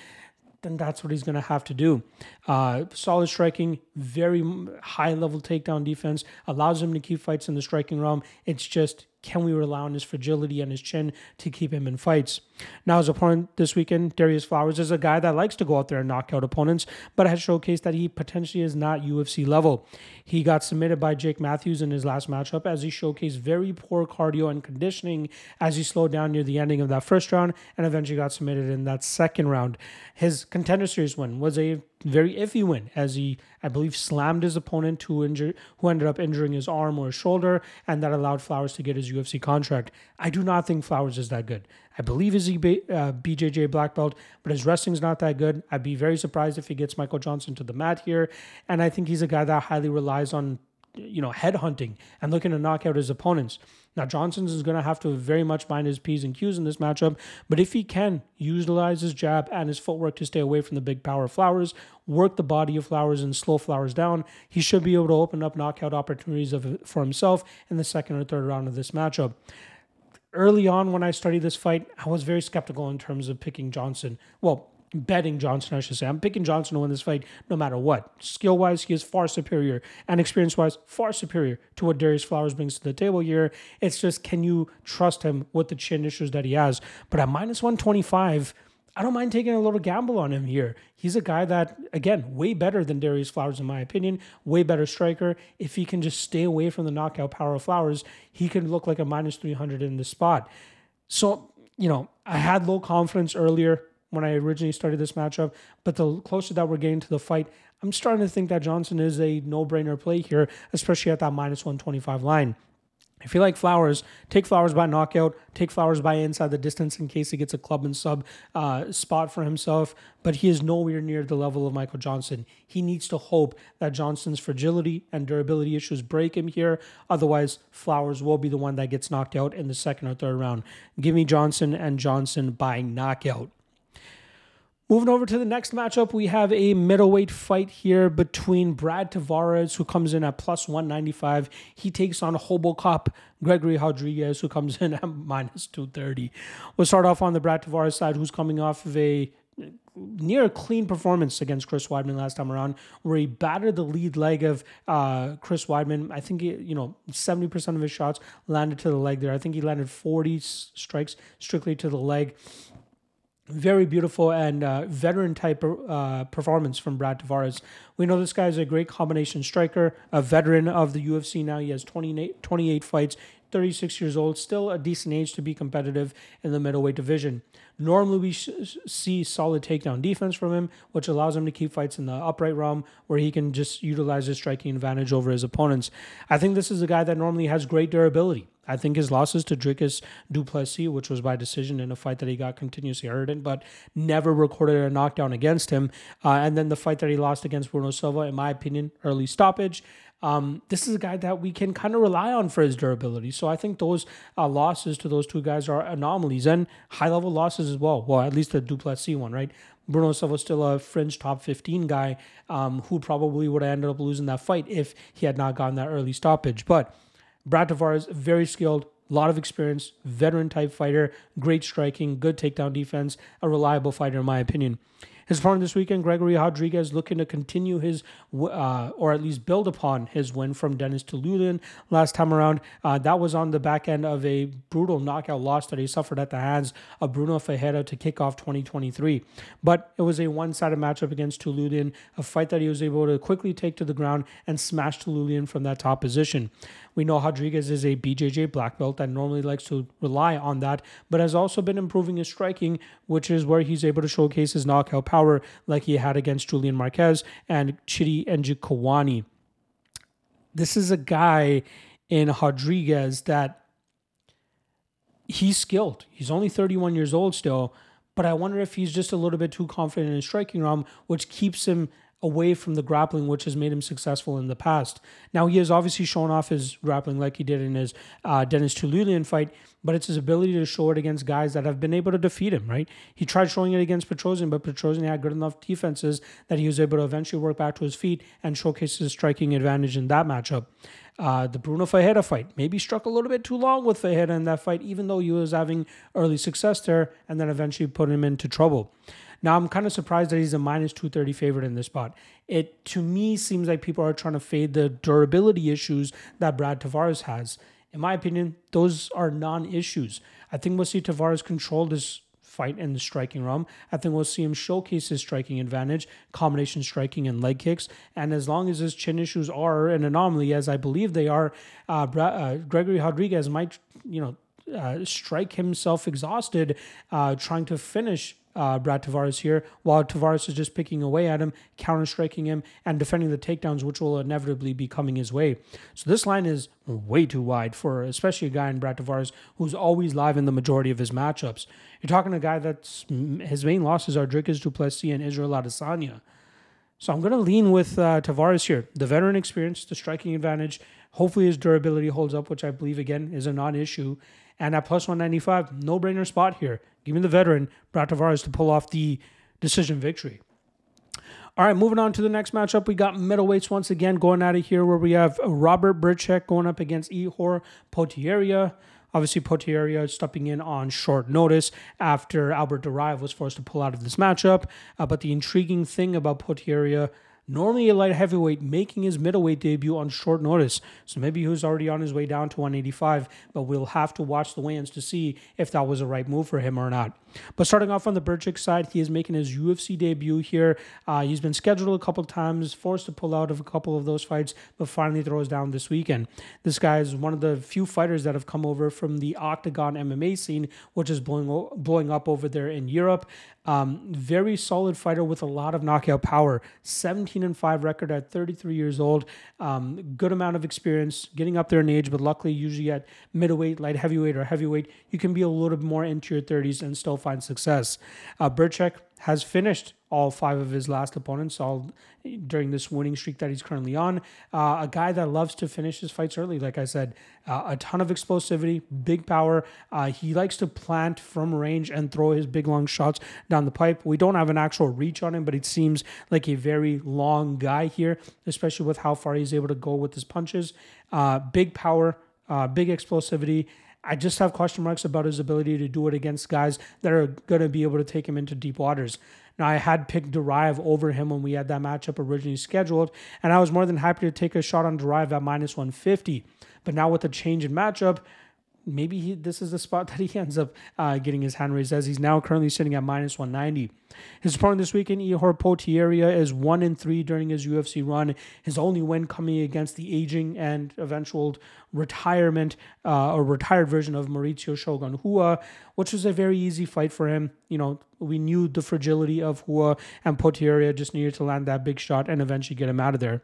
then that's what he's going to have to do. Uh, solid striking, very high level takedown defense allows him to keep fights in the striking realm. It's just can we rely on his fragility and his chin to keep him in fights? Now, his opponent this weekend, Darius Flowers, is a guy that likes to go out there and knock out opponents, but has showcased that he potentially is not UFC level. He got submitted by Jake Matthews in his last matchup as he showcased very poor cardio and conditioning as he slowed down near the ending of that first round and eventually got submitted in that second round. His contender series win was a very iffy win as he, I believe, slammed his opponent who injured, who ended up injuring his arm or his shoulder, and that allowed Flowers to get his UFC contract. I do not think Flowers is that good. I believe he's a uh, BJJ black belt, but his wrestling's not that good. I'd be very surprised if he gets Michael Johnson to the mat here, and I think he's a guy that highly relies on you know, head hunting and looking to knock out his opponents. Now, Johnson's is going to have to very much mind his P's and Q's in this matchup, but if he can utilize his jab and his footwork to stay away from the big power of Flowers, work the body of Flowers and slow Flowers down, he should be able to open up knockout opportunities of, for himself in the second or third round of this matchup early on when I studied this fight, I was very skeptical in terms of picking Johnson. Well, betting Johnson, I should say. I'm picking Johnson to win this fight no matter what. Skill wise, he is far superior, and experience wise, far superior to what Darius Flowers brings to the table here. It's just, can you trust him with the chin issues that he has? But at minus 125, I don't mind taking a little gamble on him here. He's a guy that, again, way better than Darius Flowers, in my opinion, way better striker. If he can just stay away from the knockout power of Flowers, he can look like a minus 300 in the spot. So, you know, I had low confidence earlier when I originally started this matchup. But the closer that we're getting to the fight, I'm starting to think that Johnson is a no brainer play here, especially at that minus 125 line. If you like Flowers, take Flowers by knockout, take Flowers by inside the distance in case he gets a club and sub uh, spot for himself. But he is nowhere near the level of Michael Johnson. He needs to hope that Johnson's fragility and durability issues break him here. Otherwise, Flowers will be the one that gets knocked out in the second or third round. Give me Johnson and Johnson by knockout. Moving over to the next matchup, we have a middleweight fight here between Brad Tavares, who comes in at plus 195. He takes on Robocop Gregory Rodrigues, who comes [LAUGHS] in at minus 230. We'll start off on the Brad Tavares side, who's coming off of a near clean performance against Chris Weidman last time around, where he battered the lead leg of uh, Chris Weidman. I think he, you know seventy percent of his shots landed to the leg there. I think he landed forty strikes strictly to the leg very beautiful and uh, veteran type uh, performance from Brad Tavares. We know this guy is a great combination striker, a veteran of the UFC now. He has 28, 28 fights, 36 years old, still a decent age to be competitive in the middleweight division. Normally, we sh- see solid takedown defense from him, which allows him to keep fights in the upright realm where he can just utilize his striking advantage over his opponents. I think this is a guy that normally has great durability. I think his losses to Dricus Du Plessis, which was by decision in a fight that he got continuously hurt in, but never recorded a knockdown against him. Uh, and then the fight that he lost against Bruno Silva, in my opinion, early stoppage. Um, this is a guy that we can kind of rely on for his durability. So I think those uh, losses to those two guys are anomalies and high level losses as well. Well, at least the Du Plessis one, right? Bruno Silva still a fringe top 15 guy um, who probably would have ended up losing that fight if he had not gotten that early stoppage. But Brad Tavares, very skilled, a lot of experience, veteran type fighter, great striking, good takedown defense, a reliable fighter, in my opinion. His opponent this weekend, Gregory Rodrigues, looking to continue his, uh, or at least build upon his win from Denis Tiuliulin last time around. Uh, that was on the back end of a brutal knockout loss that he suffered at the hands of Brunno Ferreira to kick off 2023. But it was a one-sided matchup against Tiuliulin, a fight that he was able to quickly take to the ground and smash Tiuliulin from that top position. We know Rodrigues is a BJJ black belt that normally likes to rely on that, but has also been improving his striking, which is where he's able to showcase his knockout power like he had against Julian Marquez and Chidi Njokuani. This is a guy in Rodrigues that he's skilled. He's only 31 years old still, but I wonder if he's just a little bit too confident in his striking realm, which keeps him away from the grappling, which has made him successful in the past. Now, he has obviously shown off his grappling like he did in his uh, Denis Tiuliulin fight, but it's his ability to show it against guys that have been able to defeat him, right? He tried showing it against Petrosyan, but Petrosyan had good enough defenses that he was able to eventually work back to his feet and showcase his striking advantage in that matchup. Uh, the Brunno Ferreira fight maybe struck a little bit too long with Ferreira in that fight, even though he was having early success there, and then eventually put him into trouble. Now I'm kind of surprised that he's a minus 230 favorite in this spot. It to me seems like people are trying to fade the durability issues that Brad Tavares has. In my opinion, those are non-issues. I think we'll see Tavares control this fight in the striking realm. I think we'll see him showcase his striking advantage, combination striking and leg kicks. And as long as his chin issues are an anomaly, as I believe they are, uh, uh, Gregory Rodrigues might, you know, uh, strike himself exhausted uh, trying to finish uh, Brad Tavares here, while Tavares is just picking away at him, counter striking him, and defending the takedowns, which will inevitably be coming his way. So this line is way too wide for especially a guy in Brad Tavares who's always live in the majority of his matchups. You're talking to a guy that's his main losses are Dricus Du Plessis and Israel Adesanya. So I'm going to lean with uh, Tavares here. The veteran experience, the striking advantage. Hopefully his durability holds up, which I believe again is a non-issue. And at plus 195, no brainer spot here. Give me the veteran, Brad Tavares, to pull off the decision victory. All right, moving on to the next matchup. We got middleweights once again going out of here where we have Robert Bryczek going up against Ihor Potieria. Obviously, Potieria stepping in on short notice after Albert Duraev was forced to pull out of this matchup. Uh, but the intriguing thing about Potieria normally a light heavyweight making his middleweight debut on short notice. So maybe he was already on his way down to 185, but we'll have to watch the weigh-ins to see if that was a right move for him or not. But starting off on the Bryczek side, he is making his UFC debut here. Uh, he's been scheduled a couple times, forced to pull out of a couple of those fights, but finally throws down this weekend. This guy is one of the few fighters that have come over from the OKTAGON MMA scene, which is blowing blowing up over there in Europe. Um, very solid fighter with a lot of knockout power. 17 and 5 record at 33 years old. Um, good amount of experience, getting up there in age, but luckily, usually at middleweight, light heavyweight, or heavyweight, you can be a little bit more into your 30s and still find success. Uh, Bryczek has finished all five of his last opponents all during this winning streak that he's currently on. Uh, a guy that loves to finish his fights early, like I said, uh, a ton of explosivity, big power. Uh, he likes to plant from range and throw his big long shots down the pipe. We don't have an actual reach on him, but it seems like a very long guy here, especially with how far he's able to go with his punches. Uh, big power, uh, big explosivity. I just have question marks about his ability to do it against guys that are going to be able to take him into deep waters. Now, I had picked Duraev over him when we had that matchup originally scheduled, and I was more than happy to take a shot on Duraev at minus 150. But now with the change in matchup, maybe he, this is the spot [LAUGHS] that he ends up uh, getting his hand raised as he's now currently sitting at minus 190. His opponent this weekend, Ihor Potieria, is one in three during his UFC run. His only win coming against the aging and eventual retirement uh, or retired version of Mauricio Shogun Hua, which was a very easy fight for him. You know, we knew the fragility of Hua, and Potieria just needed to land that big shot and eventually get him out of there.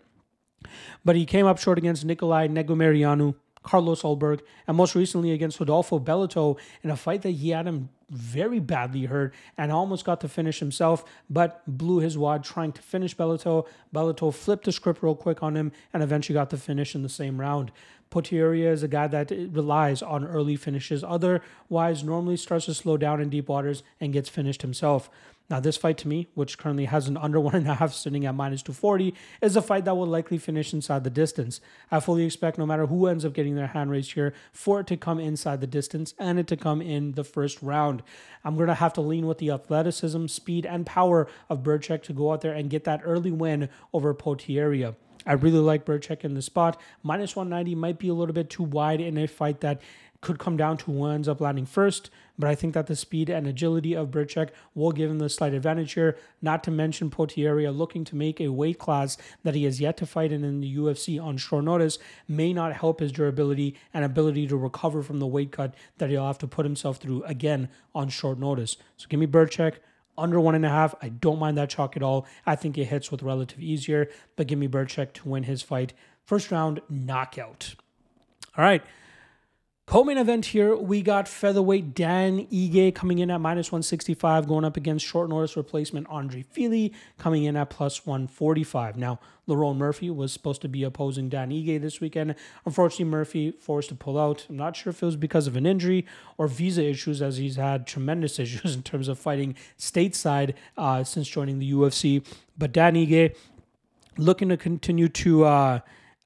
But he came up short against Nicolae Negumereanu Carlos Ulberg, and most recently against Rodolfo Bellato in a fight that he had him very badly hurt and almost got to finish himself, but blew his wad trying to finish Bellato. Bellato flipped the script real quick on him and eventually got to finish in the same round. Potieria is a guy that relies on early finishes. Otherwise, normally starts to slow down in deep waters and gets finished himself. Now, this fight to me, which currently has an under [LAUGHS] one and a half sitting at minus 240, is a fight that will likely finish inside the distance. I fully expect no matter who ends up getting their hand raised here, for it to come inside the distance and it to come in the first round. I'm going to have to lean with the athleticism, speed, and power of Bryczek to go out there and get that early win over Potieria. I really like Bryczek in the spot. Minus 190 might be a little bit too wide in a fight that could come down to who ends up landing first, but I think that the speed and agility of Bryczek will give him the slight advantage here. Not to mention Potieria looking to make a weight class that he has yet to fight in in the UFC on short notice may not help his durability and ability to recover from the weight cut that he'll have to put himself through again on short notice. So give me Bryczek under one and a half. I don't mind that chalk at all. I think it hits with relative easier, but give me Bryczek to win his fight. First round knockout. All right. Co-main event here, we got featherweight Dan Ige coming in at minus 165, going up against short notice replacement Andre Fili coming in at plus 145. Now, Lerone Murphy was supposed to be opposing Dan Ige this weekend. Unfortunately, Murphy forced to pull out. I'm not sure if it was because of an injury or visa issues, as he's had tremendous [LAUGHS] issues in terms of fighting stateside uh, since joining the UFC. But Dan Ige looking to continue to... Uh,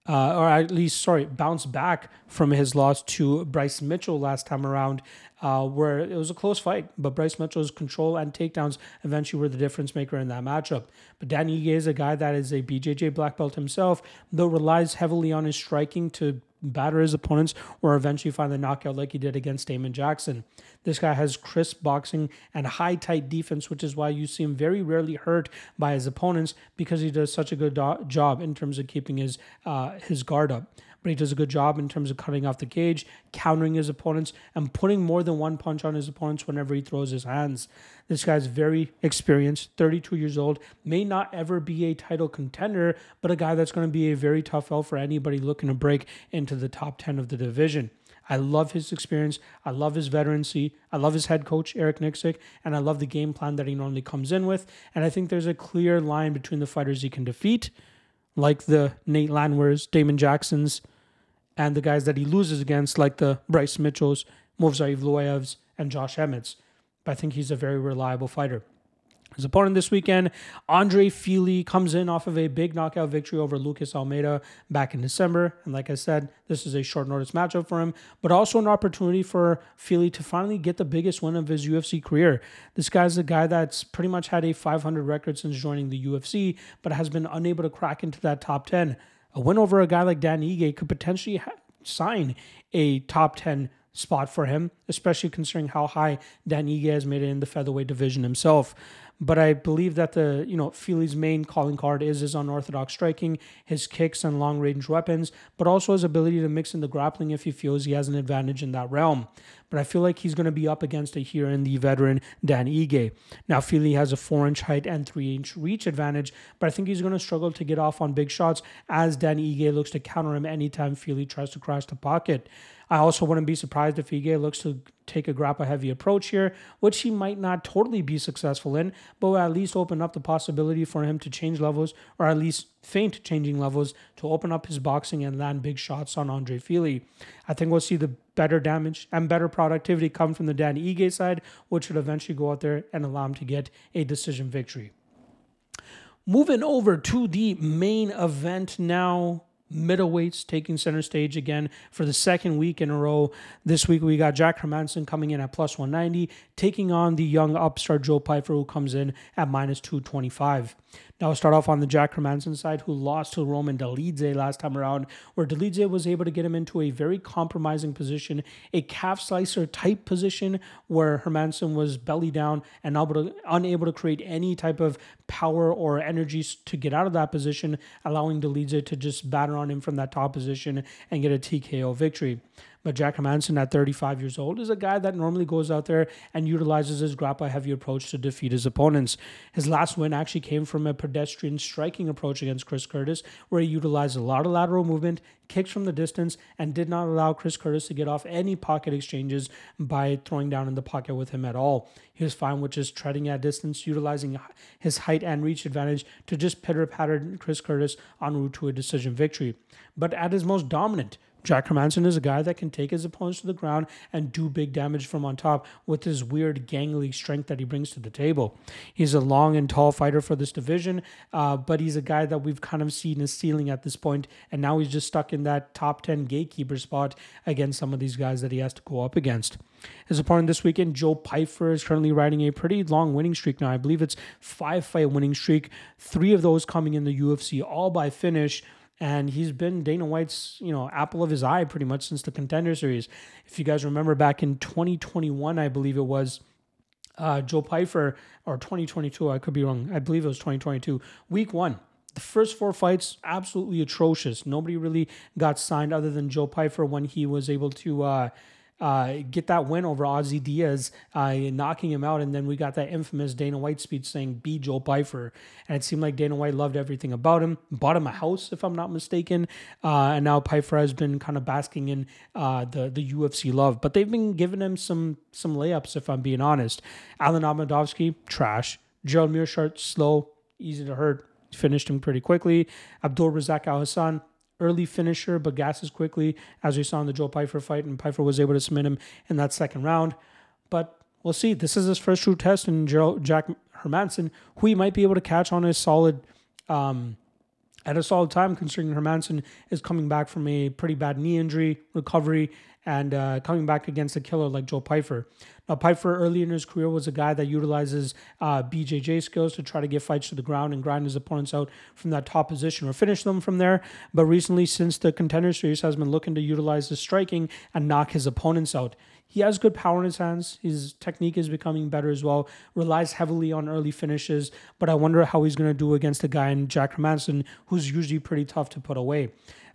uh, or at least, sorry, bounce back from his loss to Bryce Mitchell last time around, uh, where it was a close fight. But Bryce Mitchell's control and takedowns eventually were the difference maker in that matchup. But Dan Ige is a guy that is a BJJ black belt himself, though relies heavily on his striking to batter his opponents or eventually find the knockout like he did against Damon Jackson. This guy has crisp boxing and high tight defense, which is why you see him very rarely hurt by his opponents because he does such a good do- job in terms of keeping his uh, his guard up but he does a good job in terms of cutting off the cage, countering his opponents, and putting more than one punch on his opponents whenever he throws his hands. This guy's very experienced, 32 years old, may not ever be a title contender, but a guy that's going to be a very tough L for anybody looking to break into the top 10 of the division. I love his experience. I love his veterancy. I love his head coach, Eric Nicksick, and I love the game plan that he normally comes in with. And I think there's a clear line between the fighters he can defeat, like the Nate Landwehr's, Damon Jackson's, and the guys that he loses against, like the Bryce Mitchells, Movsar Evloevs, and Josh Emmetts. But I think he's a very reliable fighter. His opponent this weekend, Andre Fili, comes in off of a big knockout victory over Lucas Almeida back in December. And like I said, this is a short notice matchup for him, but also an opportunity for Fili to finally get the biggest win of his UFC career. This guy's a guy that's pretty much had a 500 record since joining the UFC, but has been unable to crack into that top 10. A win over a guy like Dan Ige could potentially ha- sign a top 10 spot for him, especially considering how high Dan Ige has made it in the featherweight division himself. But I believe that the you know Fili's main calling card is his unorthodox striking, his kicks and long range weapons, but also his ability to mix in the grappling if he feels he has an advantage in that realm. But I feel like he's going to be up against a here in the veteran Dan Ige. Now Fili has a four inch height and three inch reach advantage, but I think he's going to struggle to get off on big shots as Dan Ige looks to counter him anytime Fili tries to crash the pocket. I also wouldn't be surprised if Ige looks to take a grapple heavy approach here, which he might not totally be successful in, but will at least open up the possibility for him to change levels or at least feint changing levels to open up his boxing and land big shots on Andre Fili. I think we'll see the better damage and better productivity come from the Dan Ige side, which should eventually go out there and allow him to get a decision victory. Moving over to the main event now middleweights taking center stage again for the second week in a row. This week we got Jack Hermansson coming in at plus 190, taking on the young upstart Joe Pyfer, who comes in at minus 225. Now we'll start off on the Jack Hermansson side, who lost to Roman Dolidze last time around, where Dolidze was able to get him into a very compromising position, a calf slicer type position, where Hermansson was belly down and unable to, unable to create any type of power or energy to get out of that position, allowing Dolidze to just batter on him from that top position and get a TKO victory. But Jack Hermansson at 35 years old is a guy that normally goes out there and utilizes his grapple heavy approach to defeat his opponents. His last win actually came from a pedestrian striking approach against Chris Curtis, where he utilized a lot of lateral movement, kicks from the distance, and did not allow Chris Curtis to get off any pocket exchanges by throwing down in the pocket with him at all. He was fine with just treading at distance, utilizing his height and reach advantage to just pitter patter Chris Curtis en route to a decision victory. But at his most dominant, Jack Hermansson is a guy that can take his opponents to the ground and do big damage from on top with his weird gangly strength that he brings to the table. He's a long and tall fighter for this division, uh, but he's a guy that we've kind of seen his ceiling at this point, and now he's just stuck in that top 10 gatekeeper spot against some of these guys that he has to go up against. His opponent this weekend, Joe Pyfer, is currently riding a pretty long winning streak now. I believe it's five fight winning streak, three of those coming in the UFC, all by finish and he's been Dana White's, you know, apple of his eye pretty much since the Contender Series. If you guys remember back in 2021, I believe it was, uh, Joe Pyfer, or 2022, I could be wrong. I believe it was 2022, week one. The first four fights, absolutely atrocious. Nobody really got signed other than Joe Pyfer when he was able to uh, uh, get that win over Ozzy Diaz, uh, knocking him out. And then we got that infamous Dana White speech saying, be Joe Pyfer. And it seemed like Dana White loved everything about him, bought him a house, if I'm not mistaken. Uh, and now Pyfer has been kind of basking in uh, the, the UFC love. But they've been giving him some, some layups, if I'm being honest. Alen Amedovski, trash. Gerald Meerschaert, slow, easy to hurt. Finished him pretty quickly. Abdul Razak Alhassan, early finisher, but gasses quickly, as we saw in the Joe Pyfer fight, and Pyfer was able to submit him in that second round. But we'll see. This is his first true test, and Jack Hermansson, who he might be able to catch on a solid, um, at a solid time, considering Hermansson is coming back from a pretty bad knee injury recovery and uh, coming back against a killer like Joe Pyfer. Now, Pyfer early in his career was a guy that utilizes uh, BJJ skills to try to get fights to the ground and grind his opponents out from that top position or finish them from there. But recently, since the contender series, has been looking to utilize the striking and knock his opponents out. He has good power in his hands. His technique is becoming better as well. Relies heavily on early finishes, but I wonder how he's going to do against a guy in Jack Hermansson, who's usually pretty tough to put away.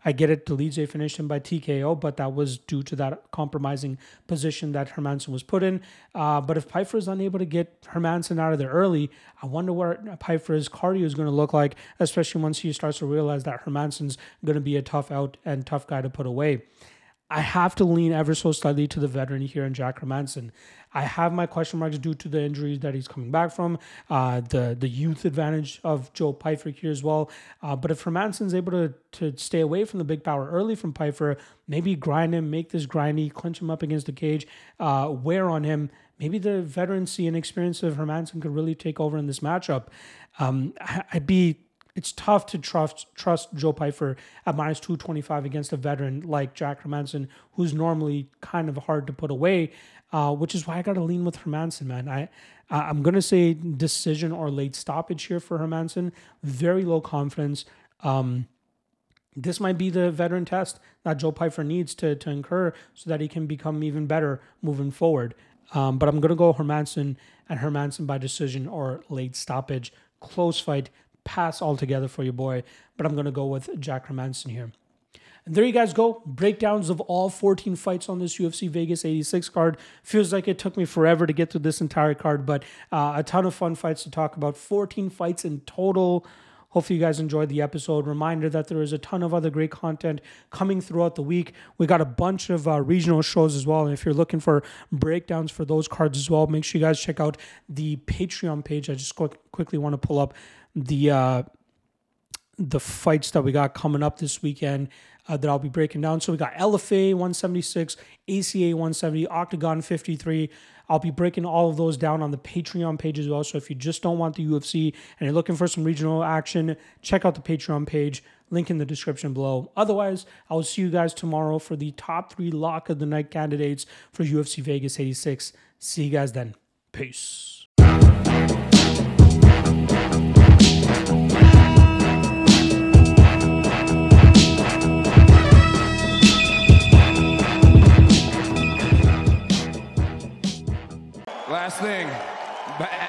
I get it, Dolidze finished him by TKO, but that was due to that compromising position that Hermansson was put in. Uh, but if Pyfer is unable to get Hermansson out of there early, I wonder what Pyfer's cardio is going to look like, especially once he starts to realize that Hermansson's going to be a tough out and tough guy to put away. I have to lean ever so slightly to the veteran here in Jack Hermansson. I have my question marks due to the injuries that he's coming back from, uh, the the youth advantage of Joe Pyfer here as well. Uh, but if Hermansson's able to to stay away from the big power early from Pyfer, maybe grind him, make this grindy, clinch him up against the cage, uh, wear on him. Maybe the veterancy and experience of Hermansson could really take over in this matchup. Um, I'd be it's tough to trust trust Joe Pyfer at minus 225 against a veteran like Jack Hermansson, who's normally kind of hard to put away, uh, which is why I got to lean with Hermansson, man. I, I'm to say decision or late stoppage here for Hermansson. Very low confidence. Um, this might be the veteran test that Joe Pyfer needs to, to incur so that he can become even better moving forward. Um, but I'm to go Hermansson and Hermansson by decision or late stoppage. Close fight pass altogether for your boy, but I'm going to go with Jack Hermansson here. And there you guys go. Breakdowns of all 14 fights on this UFC Vegas 86 card. Feels like it took me forever to get through this entire card, but uh, a ton of fun fights to talk about. 14 fights in total. Hopefully, you guys enjoyed the episode. Reminder that there is a ton of other great content coming throughout the week. We got a bunch of uh, regional shows as well. And if you're looking for breakdowns for those cards as well, make sure you guys check out the Patreon page. I just quickly want to pull up the uh, the fights that we got coming up this weekend uh, that I'll be breaking down. So we got LFA 176, ACA 170, OKTAGON 53. I'll be breaking all of those down on the Patreon page as well. So if you just don't want the UFC and you're looking for some regional action, check out the Patreon page. Link in the description below. Otherwise, I will see you guys tomorrow for the top three lock of the night candidates for UFC Vegas 86. See you guys then. Peace. Last thing.